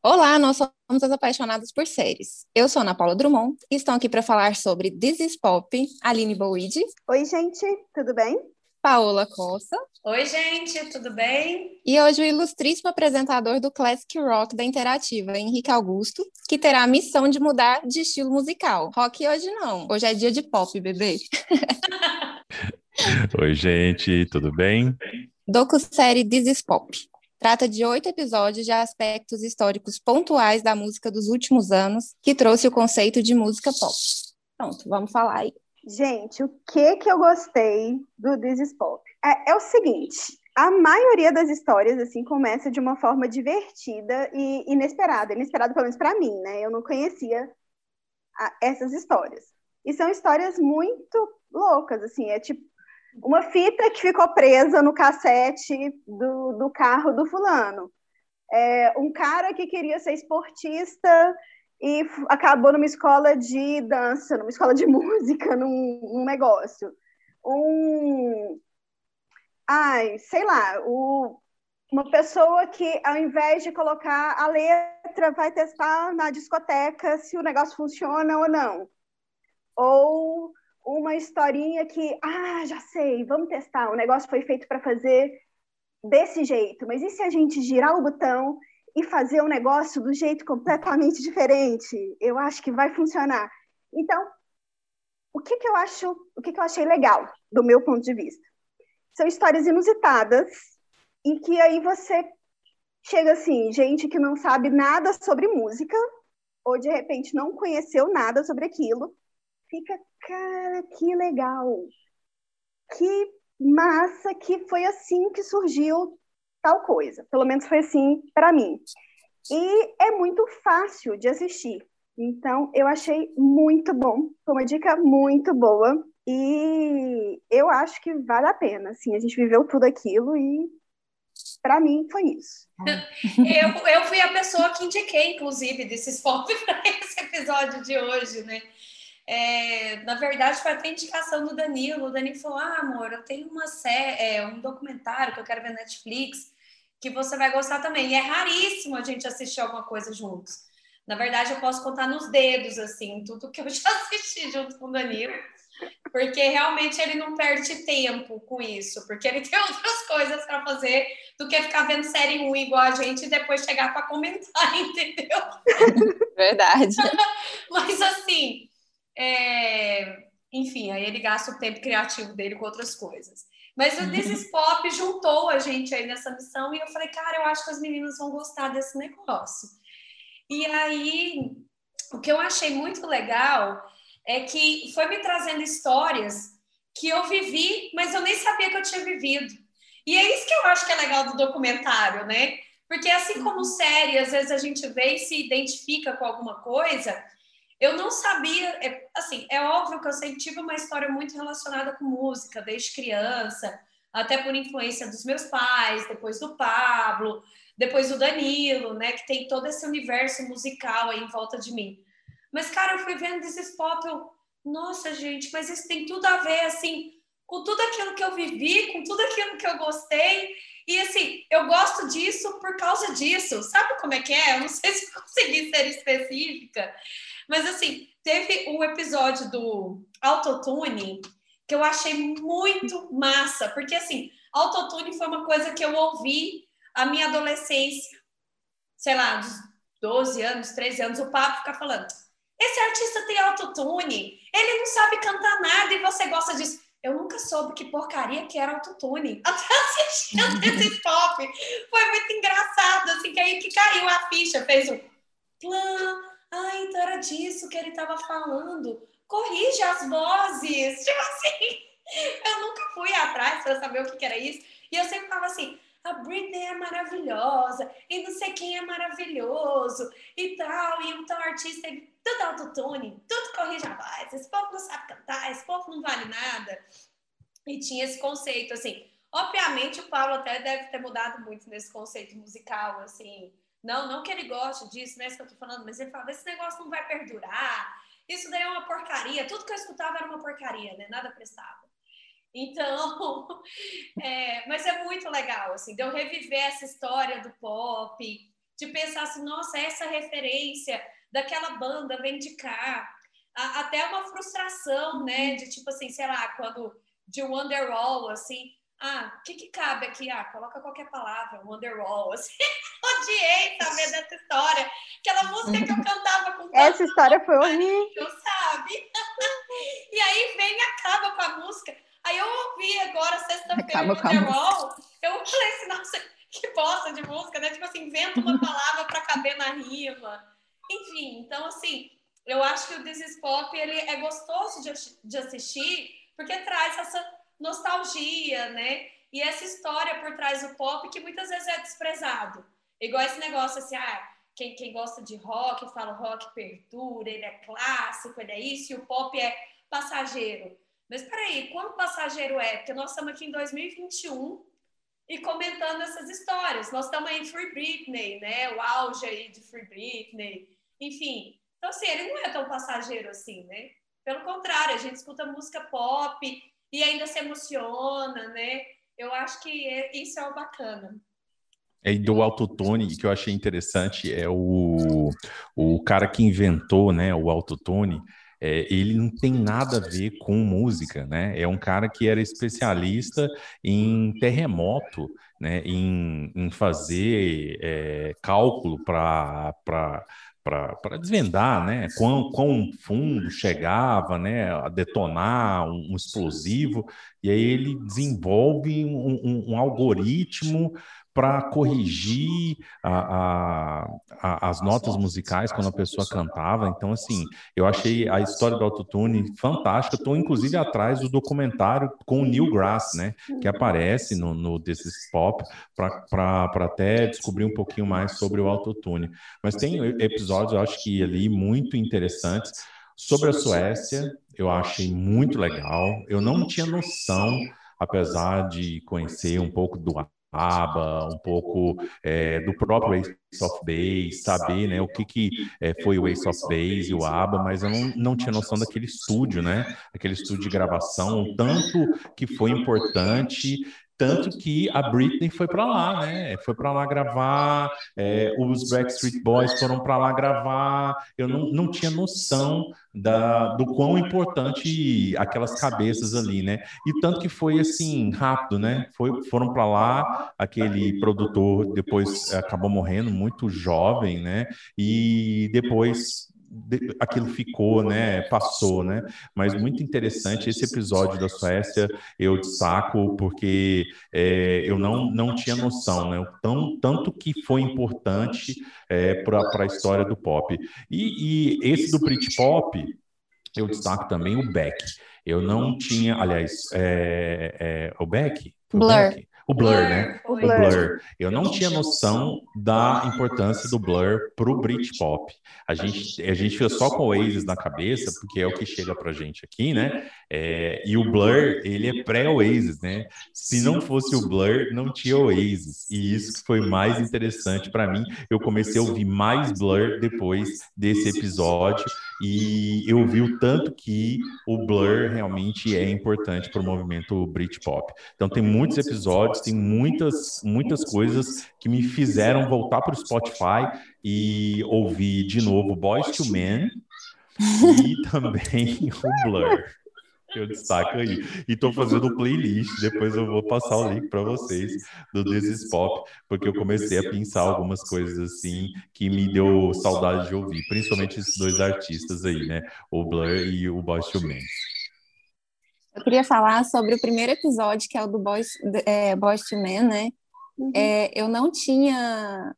Olá, nós somos as apaixonadas por séries. Eu sou Ana Paula Drummond e estão aqui para falar sobre This is Pop, Aline Boide. Oi, gente, tudo bem? Paola Costa. Oi, gente, tudo bem? E hoje o ilustríssimo apresentador do Classic Rock da Interativa, Henrique Augusto, que terá a missão de mudar de estilo musical. Rock hoje não, hoje é dia de pop, bebê. Oi, gente, tudo bem? Docu-série This is Pop. Trata de oito episódios de aspectos históricos pontuais da música dos últimos anos, que trouxe o conceito de música pop. Pronto, vamos falar aí. Gente, o que que eu gostei do This is Pop? É, é o seguinte, a maioria das histórias, assim, começa de uma forma divertida e inesperada. Inesperada, pelo menos para mim, né? Eu não conhecia a, essas histórias. E são histórias muito loucas, assim, é tipo uma fita que ficou presa no cassete do, do carro do fulano. É, um cara que queria ser esportista e acabou numa escola de dança, numa escola de música, num, num negócio. Um. Ai, sei lá, o, uma pessoa que, ao invés de colocar a letra, vai testar na discoteca se o negócio funciona ou não. Ou uma historinha que, ah, já sei, vamos testar. O negócio foi feito para fazer desse jeito, mas e se a gente girar o botão e fazer um negócio do jeito completamente diferente? Eu acho que vai funcionar. Então, o que, que eu acho, o que, que eu achei legal do meu ponto de vista? São histórias inusitadas em que aí você chega assim, gente que não sabe nada sobre música ou de repente não conheceu nada sobre aquilo fica, cara, que legal, que massa que foi assim que surgiu tal coisa. Pelo menos foi assim para mim. E é muito fácil de assistir. Então, eu achei muito bom. Foi uma dica muito boa. E eu acho que vale a pena. Assim, a gente viveu tudo aquilo e para mim foi isso. eu, eu fui a pessoa que indiquei, inclusive, desses fotos para esse episódio de hoje, né? É, na verdade, foi até indicação do Danilo. O Danilo falou: Ah, amor, eu tenho uma série, é, um documentário que eu quero ver na Netflix, que você vai gostar também. E é raríssimo a gente assistir alguma coisa juntos. Na verdade, eu posso contar nos dedos, assim, tudo que eu já assisti junto com o Danilo, porque realmente ele não perde tempo com isso, porque ele tem outras coisas para fazer do que ficar vendo série ruim igual a gente e depois chegar para comentar, entendeu? Verdade. Mas assim é, enfim, aí ele gasta o tempo criativo dele com outras coisas. Mas o This is Pop juntou a gente aí nessa missão e eu falei, cara, eu acho que as meninas vão gostar desse negócio. E aí, o que eu achei muito legal é que foi me trazendo histórias que eu vivi, mas eu nem sabia que eu tinha vivido. E é isso que eu acho que é legal do documentário, né? Porque assim como série, às vezes a gente vê e se identifica com alguma coisa, eu não sabia, é, assim, é óbvio que eu sempre tive uma história muito relacionada com música, desde criança, até por influência dos meus pais, depois do Pablo, depois do Danilo, né, que tem todo esse universo musical aí em volta de mim. Mas, cara, eu fui vendo esses pop, eu, nossa, gente, mas isso tem tudo a ver, assim, com tudo aquilo que eu vivi, com tudo aquilo que eu gostei. E assim, eu gosto disso por causa disso. Sabe como é que é? Eu não sei se consegui ser específica, mas assim, teve o um episódio do autotune que eu achei muito massa, porque assim, autotune foi uma coisa que eu ouvi a minha adolescência, sei lá, dos 12 anos, 13 anos, o papo ficar falando: esse artista tem autotune, ele não sabe cantar nada e você gosta disso. Eu nunca soube que porcaria que era autotune. Até assistindo esse pop. Foi muito engraçado, assim, que aí que caiu a ficha, fez o plano ah, então era disso que ele estava falando. Corrige as vozes. Tipo assim, eu nunca fui atrás para saber o que, que era isso. E eu sempre falava assim, a Britney é maravilhosa, e não sei quem é maravilhoso, e tal, e um tal artista, ele, tudo autotune, tudo corrige a voz, esse povo não sabe cantar, esse povo não vale nada. E tinha esse conceito, assim. Obviamente, o Paulo até deve ter mudado muito nesse conceito musical, assim, não, não que ele goste disso, né? Isso que eu tô falando, mas ele fala, esse negócio não vai perdurar, isso daí é uma porcaria. Tudo que eu escutava era uma porcaria, né? Nada prestava. Então, é, mas é muito legal, assim, de eu reviver essa história do pop, de pensar assim, nossa, essa referência daquela banda vem de cá. A, até uma frustração, né? De tipo assim, sei lá, quando de Wonderwall, assim, ah, o que, que cabe aqui? Ah, coloca qualquer palavra, Wonderwall, assim. Odiei saber dessa história. Aquela música que eu cantava com Essa história foi horrível. sabe? e aí vem e acaba com a música. Aí eu ouvi agora, sexta-feira, Wonderwall, eu falei assim, nossa, que bosta de música, né? Tipo assim, inventa uma palavra para caber na rima. Enfim, então assim, eu acho que o This is Pop, ele é gostoso de, de assistir, porque traz essa nostalgia, né? E essa história por trás do pop que muitas vezes é desprezado. Igual esse negócio assim, ah, quem, quem gosta de rock fala rock perdura, ele é clássico, ele é isso, e o pop é passageiro. Mas peraí, quanto passageiro é? Porque nós estamos aqui em 2021 e comentando essas histórias. Nós estamos aí em Free Britney, né? O auge aí de Free Britney. Enfim, então assim, ele não é tão passageiro assim, né? Pelo contrário, a gente escuta música pop e ainda se emociona, né? Eu acho que é, isso é o bacana. E do autotune, que eu achei interessante, é o, o cara que inventou né, o autotune, é, ele não tem nada a ver com música, né? É um cara que era especialista em terremoto, né? Em, em fazer é, cálculo para para desvendar, né, quão, quão fundo chegava, né, a detonar um, um explosivo, e aí ele desenvolve um, um, um algoritmo para corrigir a, a, a, as notas musicais quando a pessoa cantava. Então, assim, eu achei a história do autotune fantástica. Estou, inclusive, atrás do documentário com o Neil Grass, né, que aparece no, no This Pop, para até descobrir um pouquinho mais sobre o autotune. Mas tem episódios, eu acho que ali, muito interessantes. Sobre a Suécia, eu achei muito legal. Eu não tinha noção apesar de conhecer um pouco do ABBA, um pouco é, do próprio Ace of Base, saber né, o que, que é, foi o Ace of Base e o ABBA, mas eu não, não tinha noção daquele estúdio, né? Aquele estúdio de gravação, tanto que foi importante tanto que a Britney foi para lá, né? Foi para lá gravar, é, os Backstreet Boys foram para lá gravar. Eu não, não tinha noção da, do quão importante aquelas cabeças ali, né? E tanto que foi assim rápido, né? Foi, foram para lá, aquele produtor depois acabou morrendo muito jovem, né? E depois aquilo ficou, né, passou, né? Mas muito interessante esse episódio da Suécia eu destaco porque é, eu não, não tinha noção, né? Tão, tanto que foi importante é, para a história do pop. E, e esse do Britpop eu destaco também o Beck. Eu não tinha, aliás, é, é, o Beck, Blur. Beck? O Blur, né? O Blur. o Blur. Eu não tinha noção da importância do Blur pro Britpop. A gente, a gente fica só com o Oasis na cabeça, porque é o que chega pra gente aqui, né? É, e o Blur, ele é pré-Oasis, né? Se não fosse o Blur, não tinha Oasis. E isso que foi mais interessante para mim. Eu comecei a ouvir mais Blur depois desse episódio e eu vi o tanto que o Blur realmente é importante para o movimento Britpop. Então tem muitos episódios, tem muitas muitas coisas que me fizeram voltar para o Spotify e ouvir de novo Boys to Men e também o Blur eu destaco aí. E estou fazendo playlist, depois eu vou passar o link para vocês do This is Pop, porque eu comecei a pensar algumas coisas assim que me deu saudade de ouvir, principalmente esses dois artistas aí, né? O Blur e o Boyz II Men. Eu queria falar sobre o primeiro episódio, que é o do Boys, é, Boys to Men, né? Uhum. É, eu não tinha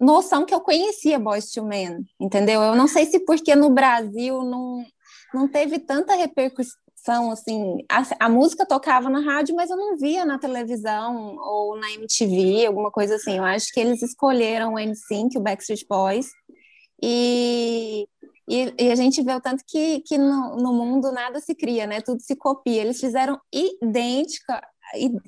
noção que eu conhecia Boys to Men, entendeu? Eu não sei se porque no Brasil não, não teve tanta repercussão são assim, a, a, música tocava na rádio, mas eu não via na televisão ou na MTV, alguma coisa assim. Eu acho que eles escolheram o NSYNC, o Backstreet Boys, e, e, e, a gente vê o tanto que, que no, no, mundo nada se cria, né? Tudo se copia. Eles fizeram idêntica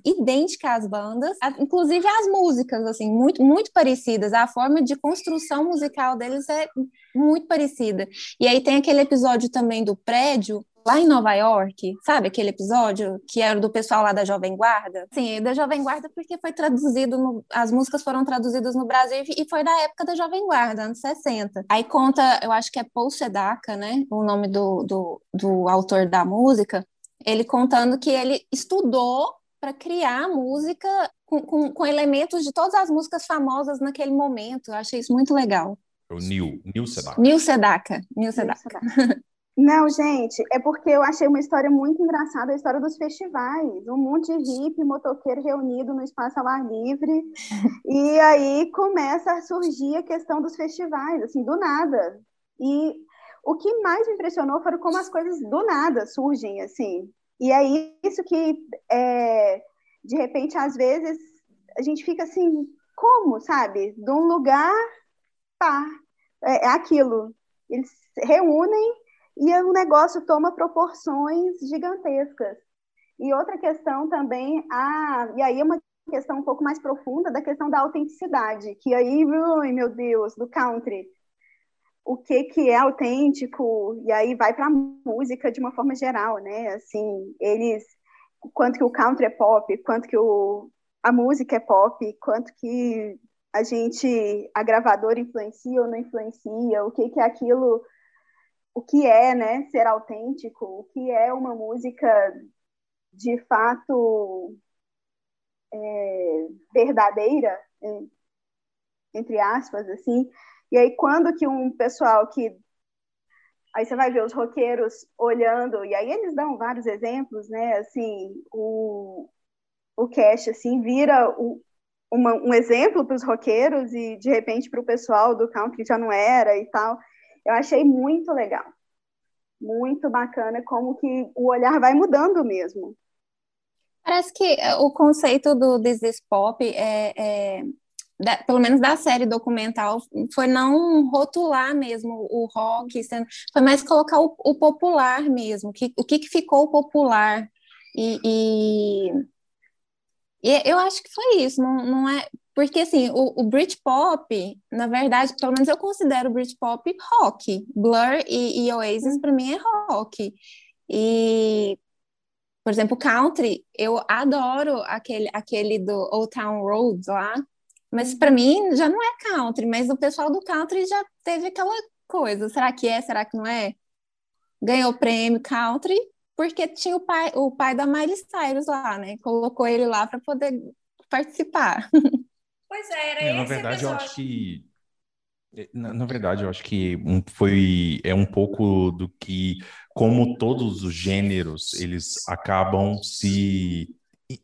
idêntica às bandas, inclusive as músicas, assim, muito, muito parecidas. A forma de construção musical deles é muito parecida. E aí tem aquele episódio também do prédio, lá em Nova York, sabe aquele episódio que era do pessoal lá da Jovem Guarda? Sim, da Jovem Guarda porque foi traduzido, no, as músicas foram traduzidas no Brasil e foi da época da Jovem Guarda, anos 60. Aí conta, eu acho que é Paul Sedaka, né, o nome do, do, do autor da música, ele contando que ele estudou para criar música com, com, com, elementos de todas as músicas famosas naquele momento. Eu achei isso muito legal. O Neil, Neil Sedaka. Neil Sedaka. Neil Sedaka. Não, gente, é porque eu achei uma história muito engraçada, a história dos festivais. Um monte de hippie, motoqueiro reunido no espaço ao ar livre. e aí começa a surgir a questão dos festivais, assim, do nada. E o que mais me impressionou foram como as coisas do nada surgem, assim. E é isso que, é, de repente, às vezes, a gente fica assim, como, sabe? De um lugar, pá, é, é aquilo. Eles se reúnem e o negócio toma proporções gigantescas. E outra questão também, ah, e aí é uma questão um pouco mais profunda da questão da autenticidade, que aí, ui, meu Deus, do country, o que que é autêntico, e aí vai para a música de uma forma geral, né? Assim, eles, quanto que o country é pop, quanto que o, a música é pop, quanto que a gente, a gravadora influencia ou não influencia, o que que é aquilo o que é, né, ser autêntico, o que é uma música de fato é, verdadeira, entre aspas, assim. E aí quando que um pessoal que aí você vai ver os roqueiros olhando e aí eles dão vários exemplos, né? Assim, o o Cash assim vira o, uma, um exemplo para os roqueiros e de repente para o pessoal do country já não era e tal. Eu achei muito legal. Muito bacana como que o olhar vai mudando mesmo. Parece que eh, o conceito do This is Pop é, é da, pelo menos da série documental, foi não rotular mesmo o rock, foi mais colocar o, o popular mesmo, que, o que, que ficou popular. E, e, e, eu acho que foi isso, não, não é. Porque, assim, o, o Britpop, na verdade, pelo menos eu considero o Britpop rock. Blur e, e Oasis, para mim, é rock. E, por exemplo, country, eu adoro aquele, aquele do Old Town Road lá, mas para mim já não é country, mas o pessoal do country já teve aquela coisa. Será que é? Será que não é? Ganhou o prêmio country porque tinha o pai, o pai da Miley Cyrus lá, né? Colocou ele lá para poder participar. Pois é, era é, Na verdade, eu acho que é, na, na, verdade, eu acho que foi é um pouco do que, como todos os gêneros, eles acabam se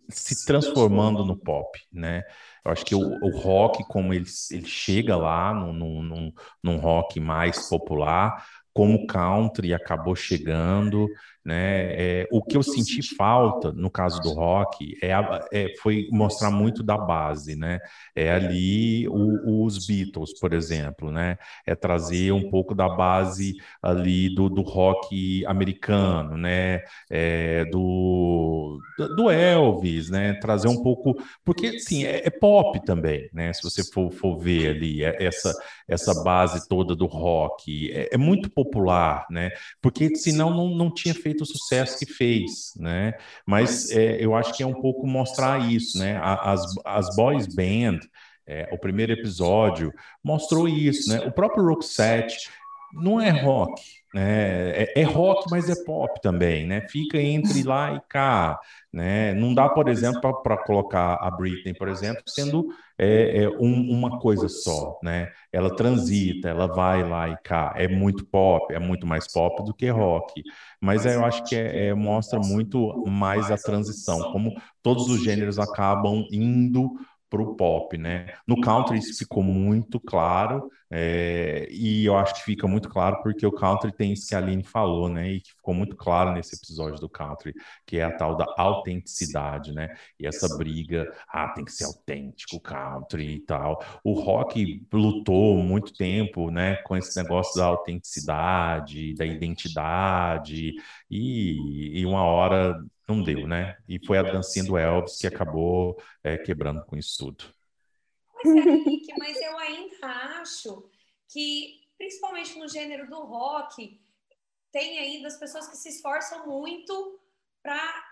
se transformando no pop, né? Eu acho que o, o rock, como ele, ele chega lá num, num, num rock mais popular, como o country acabou chegando, né? É, o que eu senti falta no caso do rock é, é, foi mostrar muito da base, né? É ali o, os Beatles, por exemplo, né? É trazer um pouco da base ali do, do rock americano, né? É, do, do Elvis, né? Trazer um pouco, porque sim, é, é, pop também, né? Se você for, for ver ali é, essa essa base toda do rock, é, é muito popular, né? Porque senão não, não tinha feito feito o sucesso que fez, né? Mas é, eu acho que é um pouco mostrar isso, né? As, as boys band, é, o primeiro episódio mostrou isso, né? O próprio Roxette não é rock, né? É, é, rock, mas é pop também, né? Fica entre lá e cá, né? Não dá, por exemplo, para colocar a Britney, por exemplo, sendo é, é um, uma coisa só, né? Ela transita, ela vai lá e cá. É muito pop, é muito mais pop do que rock. Mas eu acho que é, é mostra muito mais a transição, como todos os gêneros acabam indo para o pop, né? No country isso ficou muito claro, é, e eu acho que fica muito claro porque o country tem isso que a Aline falou, né? E que ficou muito claro nesse episódio do country, que é a tal da autenticidade, né? E essa briga, ah, tem que ser autêntico, country e tal. O rock lutou muito tempo, né? Com esse negócio da autenticidade, da identidade, e, e uma hora não deu, né? E foi a dancinha do Elvis que acabou é, quebrando com isso tudo. Pois é, Henrique, mas eu ainda acho que, principalmente no gênero do rock, tem ainda as pessoas que se esforçam muito para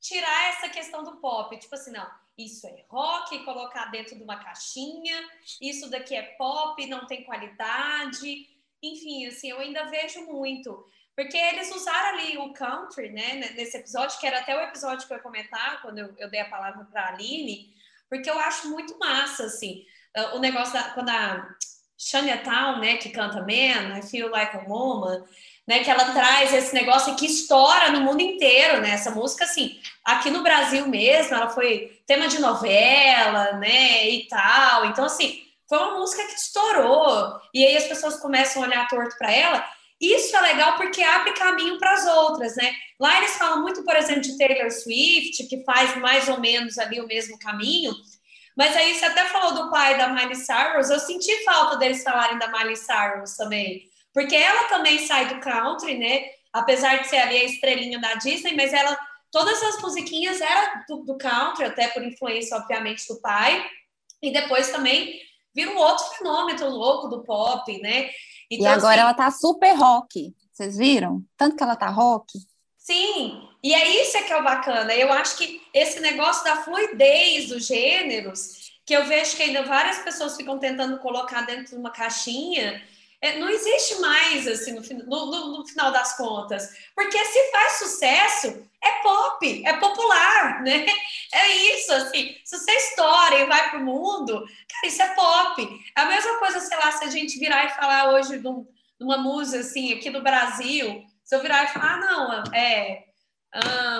tirar essa questão do pop. Tipo assim, não, isso é rock, colocar dentro de uma caixinha, isso daqui é pop, não tem qualidade. Enfim, assim, eu ainda vejo muito. Porque eles usaram ali o country, né, nesse episódio, que era até o episódio que eu ia comentar, quando eu, eu dei a palavra para a Aline, porque eu acho muito massa, assim, o negócio da, quando a Shania Town, né, que canta Man, I Feel Like a Woman, né, que ela traz esse negócio que estoura no mundo inteiro, né, essa música, assim, aqui no Brasil mesmo, ela foi tema de novela, né, e tal, então, assim, foi uma música que estourou, e aí as pessoas começam a olhar torto para ela, isso é legal porque abre caminho para as outras, né? Lá eles falam muito, por exemplo, de Taylor Swift, que faz mais ou menos ali o mesmo caminho, mas aí você até falou do pai da Miley Cyrus, eu senti falta deles falarem da Miley Cyrus também, porque ela também sai do country, né? Apesar de ser ali a estrelinha da Disney, mas ela todas as musiquinhas eram do, do country, até por influência, obviamente, do pai, e depois também vira um outro fenômeno louco do pop, né? Então, e agora assim, ela tá super rock, vocês viram? Tanto que ela tá rock. Sim, e é isso que é o bacana. Eu acho que esse negócio da fluidez dos gêneros, que eu vejo que ainda várias pessoas ficam tentando colocar dentro de uma caixinha, é, não existe mais, assim, no, no, no, final das contas. Porque se faz sucesso, é pop, é popular, né? É isso, assim. Se você estoura e vai pro mundo, cara, isso é pop. É a mesma coisa, sei lá, se a gente virar e falar hoje de, um, de uma música, assim, aqui do Brasil, se eu virar e falar, ah, não, é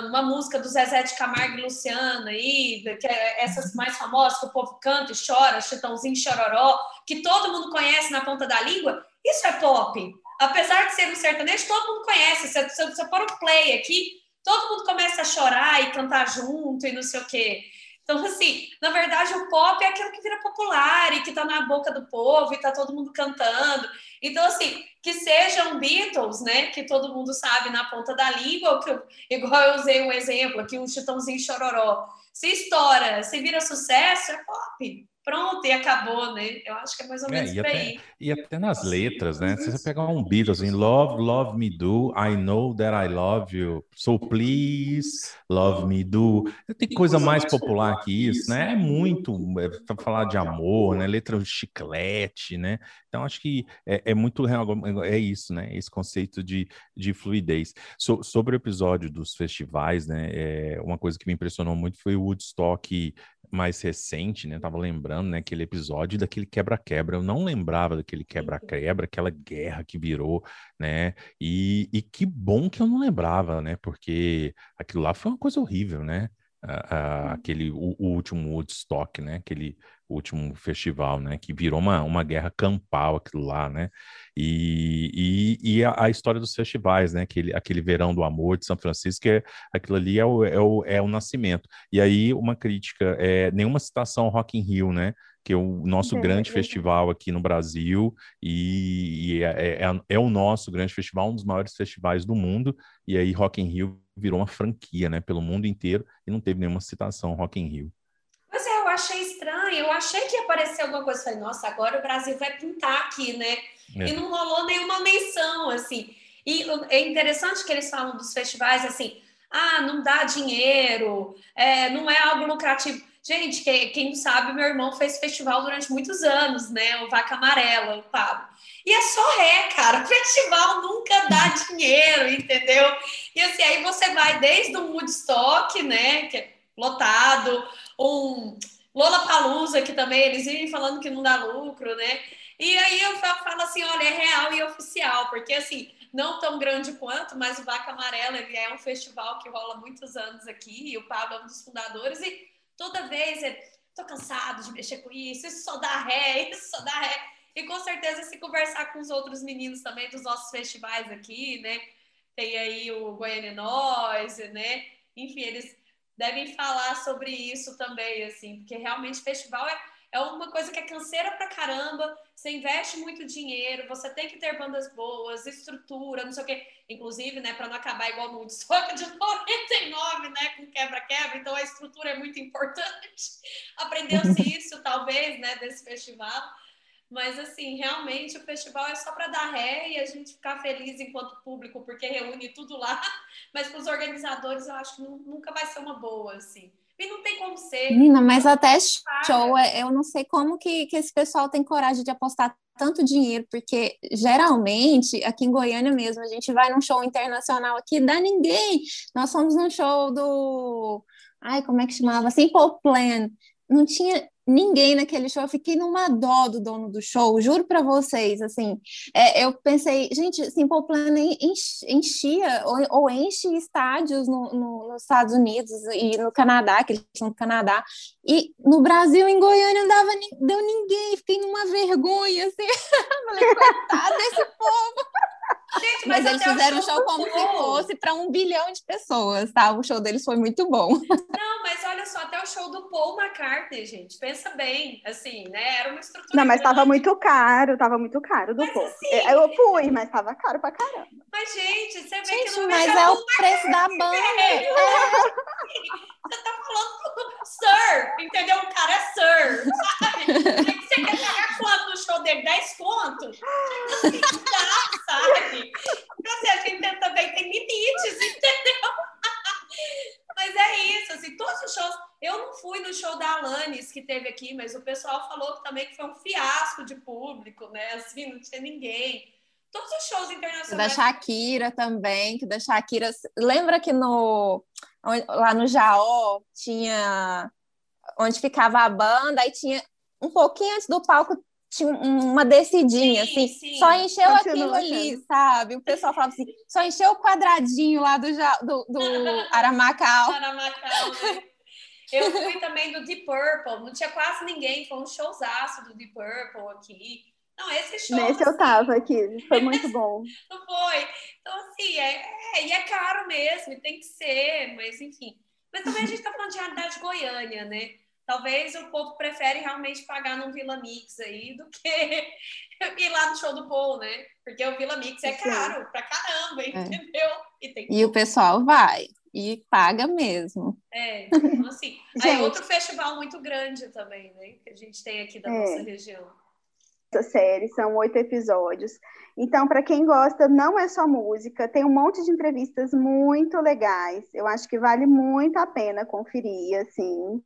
uma música do Zezé de Camargo e Luciano aí, que é essas mais famosas que o povo canta e chora, Chitãozinho Chororó, que todo mundo conhece na ponta da língua, isso é pop. Apesar de ser um sertanejo, todo mundo conhece. Se você pôr o play aqui, todo mundo começa a chorar e cantar junto e não sei o quê. Então, assim, na verdade, o pop é aquilo que vira popular e que tá na boca do povo e tá todo mundo cantando. Então, assim, que sejam Beatles, né, que todo mundo sabe na ponta da língua, que, igual eu usei um exemplo aqui, um Chitãozinho Chororó. Se estoura, se vira sucesso, é pop pronto e acabou, né? Eu acho que é mais ou é, menos é, por aí. E até nas letras, né? Se você pegar um Beatles em Love, Love Me Do, I Know That I Love You, So Please, Love Me Do. Tem coisa mais popular que isso, né? É muito é, para falar de amor, né? Letra de chiclete, né? Então acho que é, é muito é isso, né? Esse conceito de, de fluidez. So, sobre o episódio dos festivais, né? É, uma coisa que me impressionou muito foi o Woodstock mais recente, né? Tava lembrando, né, aquele episódio daquele quebra-quebra. Eu não lembrava daquele quebra-quebra, aquela guerra que virou, né? E, e que bom que eu não lembrava, né? Porque aquilo lá foi uma coisa horrível, né? Uh, uh, aquele o, o, último Woodstock, né? Aquele último festival, né? Que virou uma, uma guerra campal aquilo lá, né? E, e, e a, a, história dos festivais, né? Aquele, aquele verão do amor de São Francisco, que é, aquilo ali é o, é, o, é o nascimento. E aí uma crítica, é, nenhuma citação ao Rock in Rio, né? que é o nosso é, grande é. festival aqui no Brasil e, e é, é, é, o nosso grande festival, um dos maiores festivais do mundo. E aí Rock in Rio virou uma franquia, né, pelo mundo inteiro e não teve nenhuma citação Rock in Rio. Mas é, eu achei eu achei que ia aparecer alguma coisa, falei, nossa, agora o Brasil vai pintar aqui, né? É. E não rolou nenhuma menção, assim. E é interessante que eles falam dos festivais assim, ah, não dá dinheiro, é, não é algo lucrativo. Gente, quem, quem sabe, meu irmão fez festival durante muitos anos, né? O Vaca Amarela, o Pablo. E é só ré, cara. O festival nunca dá dinheiro, entendeu? E assim, aí você vai desde um Woodstock, né? Que é lotado, um Lola Palusa, que também eles vivem falando que não dá lucro, né? E aí eu falo assim, olha, é real e oficial, porque assim, não tão grande quanto, mas o Vaca Amarela ele é um festival que rola muitos anos aqui, e o Pablo é um dos fundadores, e toda vez ele, tô cansado de mexer com isso, isso só dá ré, isso só dá ré. E com certeza, se conversar com os outros meninos também dos nossos festivais aqui, né? Tem aí o Goiânia Noise, né? Enfim, eles devem falar sobre isso também, assim, porque realmente festival é é uma coisa que é canseira pra caramba, você investe muito dinheiro, você tem que ter bandas boas, estrutura, não sei o quê. Inclusive, né, para não acabar igual no Woodstock de 99, né, com quebra-quebra, então a estrutura é muito importante. Aprendeu-se isso, talvez, né, desse festival. Mas, assim, realmente o festival é só para dar ré e a gente ficar feliz enquanto público, porque reúne tudo lá. Mas para os organizadores, eu acho que nunca vai ser uma boa, assim. E não tem como ser. Menina, mas até show, é, eu não sei como que, que esse pessoal tem coragem de apostar tanto dinheiro, porque geralmente aqui em Goiânia mesmo, a gente vai num show internacional aqui, dá ninguém. Nós fomos num show do. Ai, como é que chamava? Simple Plan. Não tinha ninguém naquele show. Eu fiquei numa dó do dono do show, juro para vocês. Assim, é, eu pensei, gente, Simple Plan enchia ou, ou enche estádios no, no, nos Estados Unidos e no Canadá, que eles são do Canadá, e no Brasil, em Goiânia, não dava, deu ninguém. Fiquei numa vergonha, assim. Falei, coitado desse povo. Gente, mas, mas eles fizeram o show, show como se fosse para um bilhão de pessoas, tá? O show deles foi muito bom. Não, olha só, até o show do Paul McCartney, gente, pensa bem, assim, né? Era uma estrutura. Não, mas estava muito caro, tava muito caro do mas, Paul. Assim, eu fui, mas estava caro pra caramba. Mas, gente, você vê gente, que não mas é o preço da banda. É. Você tá falando Sir, entendeu? O cara é Sir, sabe? Você quer pagar quanto no show dele? 10 contos? Assim, dá, sabe? Então, assim, a gente também tem limites, entendeu? Mas é isso, assim, todos os shows. Eu não fui no show da Alanis que teve aqui, mas o pessoal falou também que foi um fiasco de público, né? Assim, não tinha ninguém. Todos os shows internacionais. Da Shakira também, que da Shakira. Lembra que no lá no Jaó tinha onde ficava a banda, aí tinha um pouquinho antes do palco uma descidinha, sim, assim, sim. só encheu Continua aquilo ali, sabe? O pessoal falava assim, só encheu o quadradinho lá do, do, do né? Eu fui também do Deep Purple, não tinha quase ninguém, foi um showzaço do Deep Purple aqui. Não, esse show. Nesse assim, eu tava aqui, foi muito bom. não foi? Então, assim, é, é, e é caro mesmo, tem que ser, mas enfim. Mas também a gente tá falando de realidade Goiânia, né? Talvez o povo prefere realmente pagar num Vila Mix aí do que ir lá no show do Paul, né? Porque o Vila Mix é caro Sim. pra caramba, é. entendeu? E, tem... e o pessoal vai e paga mesmo. É, então assim. aí outro festival muito grande também, né? Que a gente tem aqui da é. nossa região. Essa série são oito episódios. Então, para quem gosta, não é só música, tem um monte de entrevistas muito legais. Eu acho que vale muito a pena conferir, assim.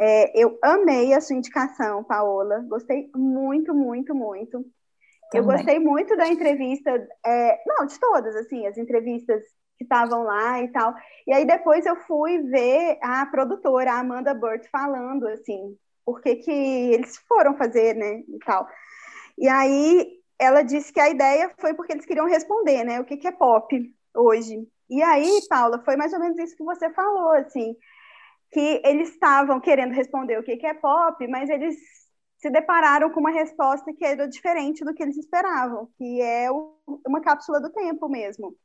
É, eu amei a sua indicação, Paola. Gostei muito, muito, muito. Também. Eu gostei muito da entrevista, é, não, de todas, assim, as entrevistas que estavam lá e tal. E aí depois eu fui ver a produtora, a Amanda Burt, falando, assim, por que, que eles foram fazer, né, e tal. E aí ela disse que a ideia foi porque eles queriam responder, né, o que, que é pop hoje. E aí, Paula, foi mais ou menos isso que você falou, assim, que eles estavam querendo responder o que, que é pop, mas eles se depararam com uma resposta que era diferente do que eles esperavam, que é o, uma cápsula do tempo mesmo,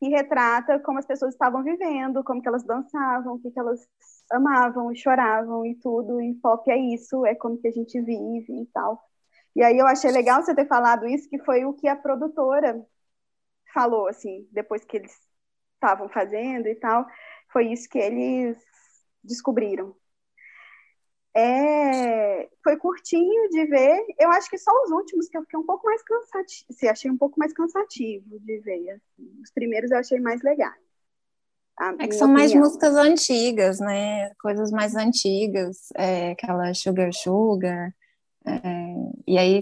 que retrata como as pessoas estavam vivendo, como que elas dançavam, o que, que elas amavam e choravam e tudo, e pop é isso, é como que a gente vive e tal. E aí eu achei legal você ter falado isso, que foi o que a produtora falou, assim, depois que eles estavam fazendo e tal, foi isso que eles descobriram. É, foi curtinho de ver. Eu acho que só os últimos que eu fiquei um pouco mais cansativo. Se achei um pouco mais cansativo de ver. Assim. Os primeiros eu achei mais legais. É que são opinião. mais músicas antigas, né? Coisas mais antigas, é, aquela Sugar Sugar. É, e aí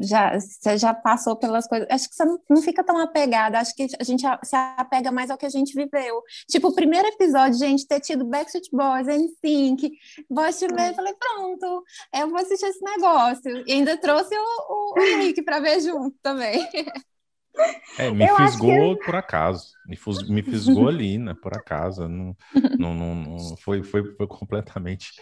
já você já passou pelas coisas. Acho que você não, não, fica tão apegada. Acho que a gente se apega mais ao que a gente viveu. Tipo, o primeiro episódio, gente, ter tido Backstreet Boys, NSYNC, Boys to Men, falei, pronto, eu vou assistir esse negócio. E ainda trouxe o, o Henrique para ver junto também. É, me eu fisgou que... por acaso. Me, fus, me fisgou ali, né? Por acaso. Não, não, não, não foi, foi, foi completamente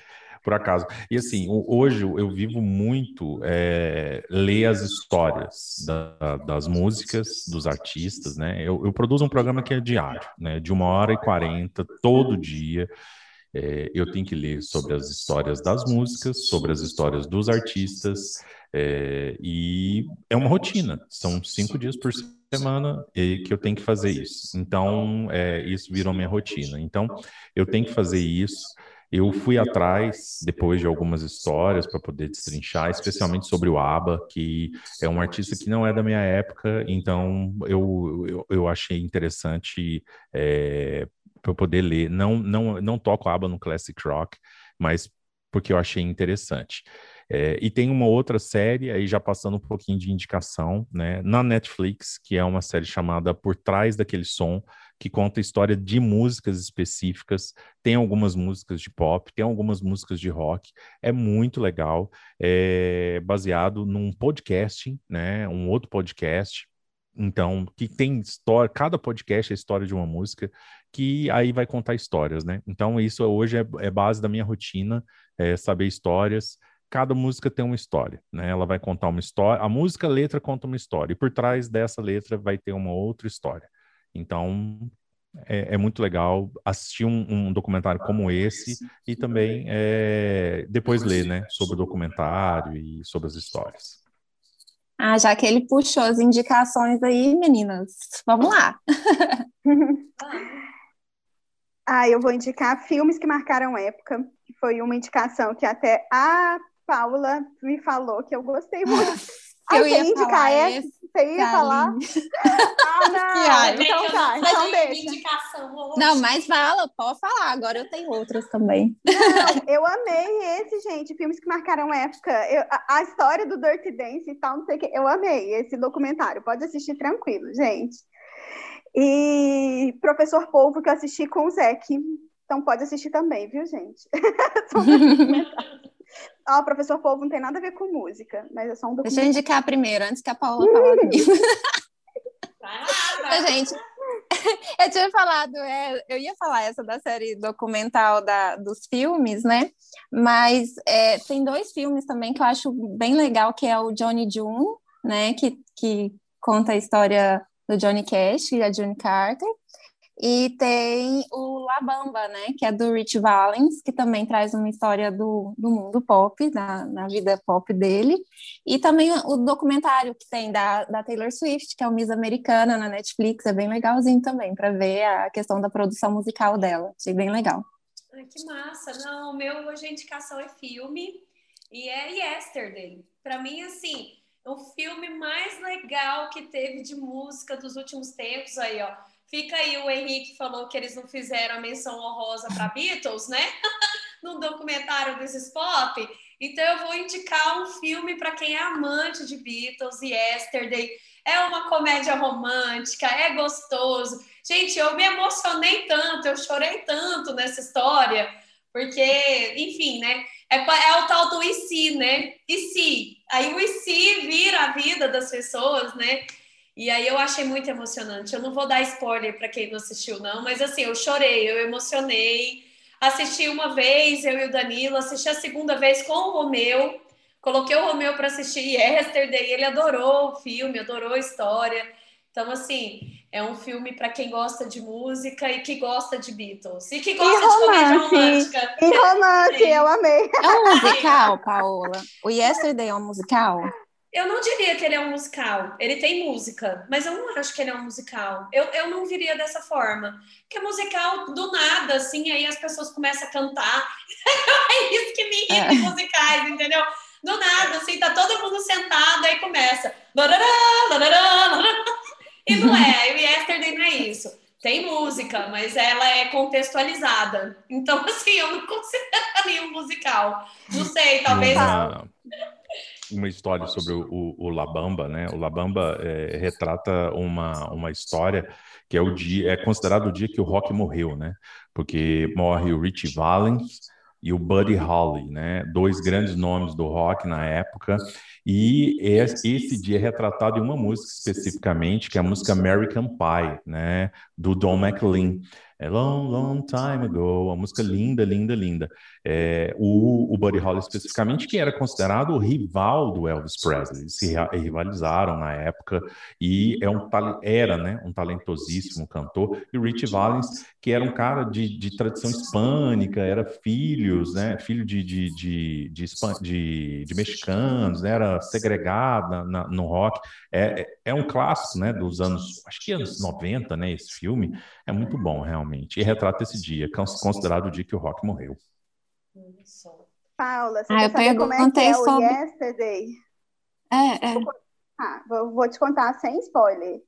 por acaso. E assim, hoje eu vivo muito é, ler as histórias da, das músicas, dos artistas, né? Eu, eu, produzo um programa que é diário, né? De uma hora e quarenta, todo dia. É, eu tenho que ler sobre as histórias das músicas, sobre as histórias dos artistas, é, e é uma rotina. São cinco dias por semana que eu tenho que fazer isso. Então, é, isso virou minha rotina. Então, eu tenho que fazer isso. Eu fui atrás, depois de algumas histórias, para poder destrinchar, especialmente sobre o ABBA, que é um artista que não é da minha época, então eu, eu, eu achei interessante é, para poder ler. Não, não, não toco ABBA no Classic Rock, mas porque eu achei interessante. É, e tem uma outra série, aí já passando um pouquinho de indicação, né, na Netflix, que é uma série chamada Por Trás daquele Som, que conta a história de músicas específicas. Tem algumas músicas de pop, tem algumas músicas de rock. É muito legal. É baseado num podcast, né? Um outro podcast. Então, que tem história, cada podcast é a história de uma música, que aí vai contar histórias, né? Então, isso hoje é, é base da minha rotina, é saber histórias cada música tem uma história, né? Ela vai contar uma história, a música, a letra conta uma história, e por trás dessa letra vai ter uma outra história. Então, é, é muito legal assistir um, um, documentário como esse e também é, depois ler, né, sobre o documentário e sobre as histórias. Ah, já que ele puxou as indicações aí, meninas, vamos lá. ah, eu vou indicar filmes que marcaram época, que foi uma indicação que até a Paula me falou que eu gostei muito. Ah, eu ia indicar esse. Você ia falar? ah, não. então tá, então deixa. Não, mas fala, pode falar. Agora eu tenho outras também. Não, eu amei esse, gente. Filmes que marcaram época. Eu, a, a, história do Dirty Dance e tal, não sei o que. Eu amei esse documentário. Pode assistir tranquilo, gente. E Professor Polvo, que eu assisti com o Zeke. Então pode assistir também, viu, gente? Ah, o professor Polvo não tem nada a ver com música, mas é só um Deixa eu indicar primeiro, antes que a Paula fale. gente, eu tinha falado, é, eu ia falar essa da série documental da, dos filmes, né? Mas é, tem dois filmes também que eu acho bem legal, que é o Johnny June, né? Que, que conta a história do Johnny Cash e a June Carter. E tem o La Bamba, né, que é do Rich Valens, que também traz uma história do, do mundo pop, da, na vida pop dele. E também o documentário que tem da, da Taylor Swift, que é o Miss Americana na Netflix, é bem legalzinho também, para ver a questão da produção musical dela. Achei bem legal. Ai, que massa! Não, meu hoje a indicação é filme e é Yesterday. Para mim, assim, é o filme mais legal que teve de música dos últimos tempos aí, ó Fica aí, o Henrique falou que eles não fizeram a menção honrosa para Beatles, né? no documentário desses pop. Então eu vou indicar um filme para quem é amante de Beatles e Yesterday. É uma comédia romântica, é gostoso. Gente, eu me emocionei tanto, eu chorei tanto nessa história, porque, enfim, né? É, é o tal do e se, né? E se? Aí o e se vira a vida das pessoas, né? E aí eu achei muito emocionante. Eu não vou dar spoiler para quem não assistiu, não, mas assim, eu chorei, eu emocionei. Assisti uma vez, eu e o Danilo, assisti a segunda vez com o Romeu. Coloquei o Romeu para assistir Yesterday, ele adorou o filme, adorou a história. Então, assim, é um filme para quem gosta de música e que gosta de Beatles. E que gosta e de comédia romântica. E romance, eu amei. É um musical, Paola? O Yesterday é um musical? Eu não diria que ele é um musical. Ele tem música, mas eu não acho que ele é um musical. Eu, eu não viria dessa forma. Porque musical do nada, assim, aí as pessoas começam a cantar. é isso que me irrita é. em musicais, entendeu? Do nada, assim, tá todo mundo sentado, aí começa. E não é, o Yesterday não é isso. Tem música, mas ela é contextualizada. Então, assim, eu não consideraria um musical. Não sei, talvez. Não, uma história sobre o, o, Labamba, né? O Labamba é, retrata uma, uma história que é o dia, é considerado o dia que o rock morreu, né? Porque morre o Richie Valens e o Buddy Holly, né? Dois grandes nomes do rock na época. E esse dia é retratado em uma música especificamente, que é a música American Pie, né? Do Don McLean. É long, long time ago, uma música linda, linda, linda. É, o, o Buddy Holly especificamente, que era considerado o rival do Elvis Presley, eles se rivalizaram na época e é um era, né, um talentosíssimo cantor. E o Rich Valens, que era um cara de, de tradição hispânica, era filhos, né, filho de, de, de, de, de, de mexicanos, né, era segregado na, no rock. É, é, é um clássico, né, dos anos, acho que anos 90, né, esse filme. É muito bom, realmente. E retrata esse dia, considerado o dia que o rock morreu. Paula, você ah, quer saber como é que é sobre... o Yesterday? É, é. Ah, vou, vou te contar sem spoiler.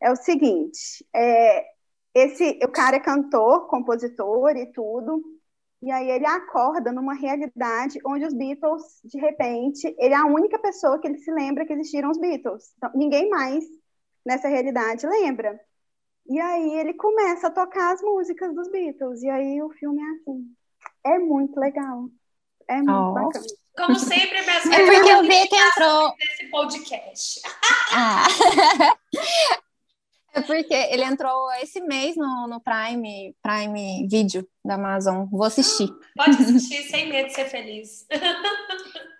É o seguinte, é, esse, o cara é cantor, compositor e tudo, e aí ele acorda numa realidade onde os Beatles, de repente, ele é a única pessoa que ele se lembra que existiram os Beatles. Então, ninguém mais nessa realidade lembra. E aí ele começa a tocar as músicas dos Beatles. E aí o filme é assim. É muito legal. É muito oh. bacana. Como sempre, minhas É porque eu vi que entrou. Nesse podcast. Ah. É porque ele entrou esse mês no, no Prime, Prime Video da Amazon. Vou assistir. Pode assistir sem medo de ser feliz.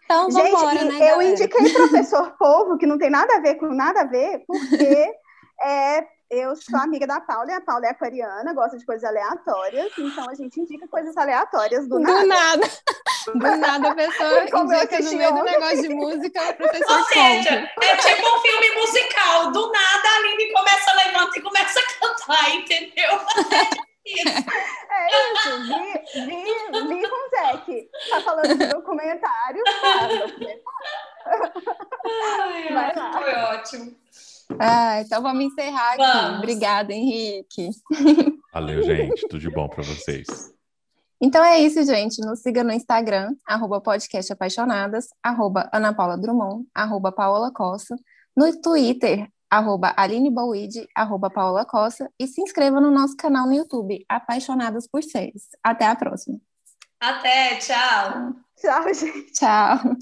Então, Gente, vambora, né, eu galera? indiquei professor Povo, que não tem nada a ver com nada a ver, porque é, eu sou amiga da Paula, e a Paula é aquariana, gosta de coisas aleatórias, então a gente indica coisas aleatórias do nada. Do nada. Do nada a pessoa indica no meio do negócio de música o professor Ou seja, é tipo um filme musical. Do nada a Aline começa a levantar e começa a cantar, entendeu? É isso, vi, vi, vi com o Zé tá falando de documentário. Ai, Vai lá. Foi ótimo. Ah, então vamos encerrar aqui. Vamos. Obrigada, Henrique. Valeu, gente. Tudo de bom para vocês. Então é isso, gente. Nos siga no Instagram, arroba podcast apaixonadas, arroba Ana Paula Drummond, arroba Paola Costa, no Twitter, arroba Aline Bouide, arroba Paola Costa, e se inscreva no nosso canal no YouTube, Apaixonadas por Seres. Até a próxima. Até, tchau. Tchau, gente. Tchau.